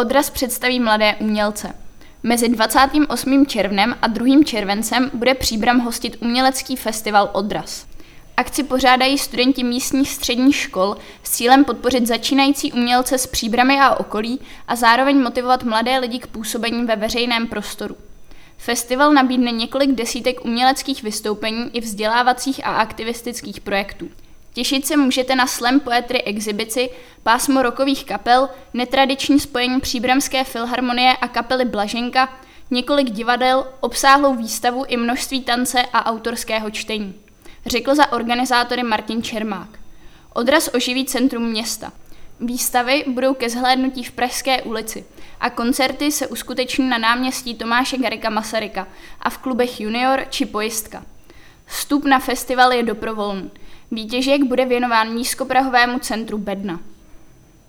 Odraz představí mladé umělce. Mezi 28. červnem a 2. červencem bude Příbram hostit umělecký festival Odraz. Akci pořádají studenti místních středních škol s cílem podpořit začínající umělce z Příbramy a okolí a zároveň motivovat mladé lidi k působení ve veřejném prostoru. Festival nabídne několik desítek uměleckých vystoupení i vzdělávacích a aktivistických projektů. Těšit se můžete na Slam Poetry exibici, pásmo rokových kapel, netradiční spojení Příbramské filharmonie a kapely Blaženka, několik divadel, obsáhlou výstavu i množství tance a autorského čtení. Řekl za organizátory Martin Čermák. Odraz oživí centrum města. Výstavy budou ke zhlédnutí v Pražské ulici a koncerty se uskuteční na náměstí Tomáše Garika Masaryka a v klubech Junior či Pojistka. Vstup na festival je doprovolný. Výtěžek bude věnován nízkoprahovému centru Bedna.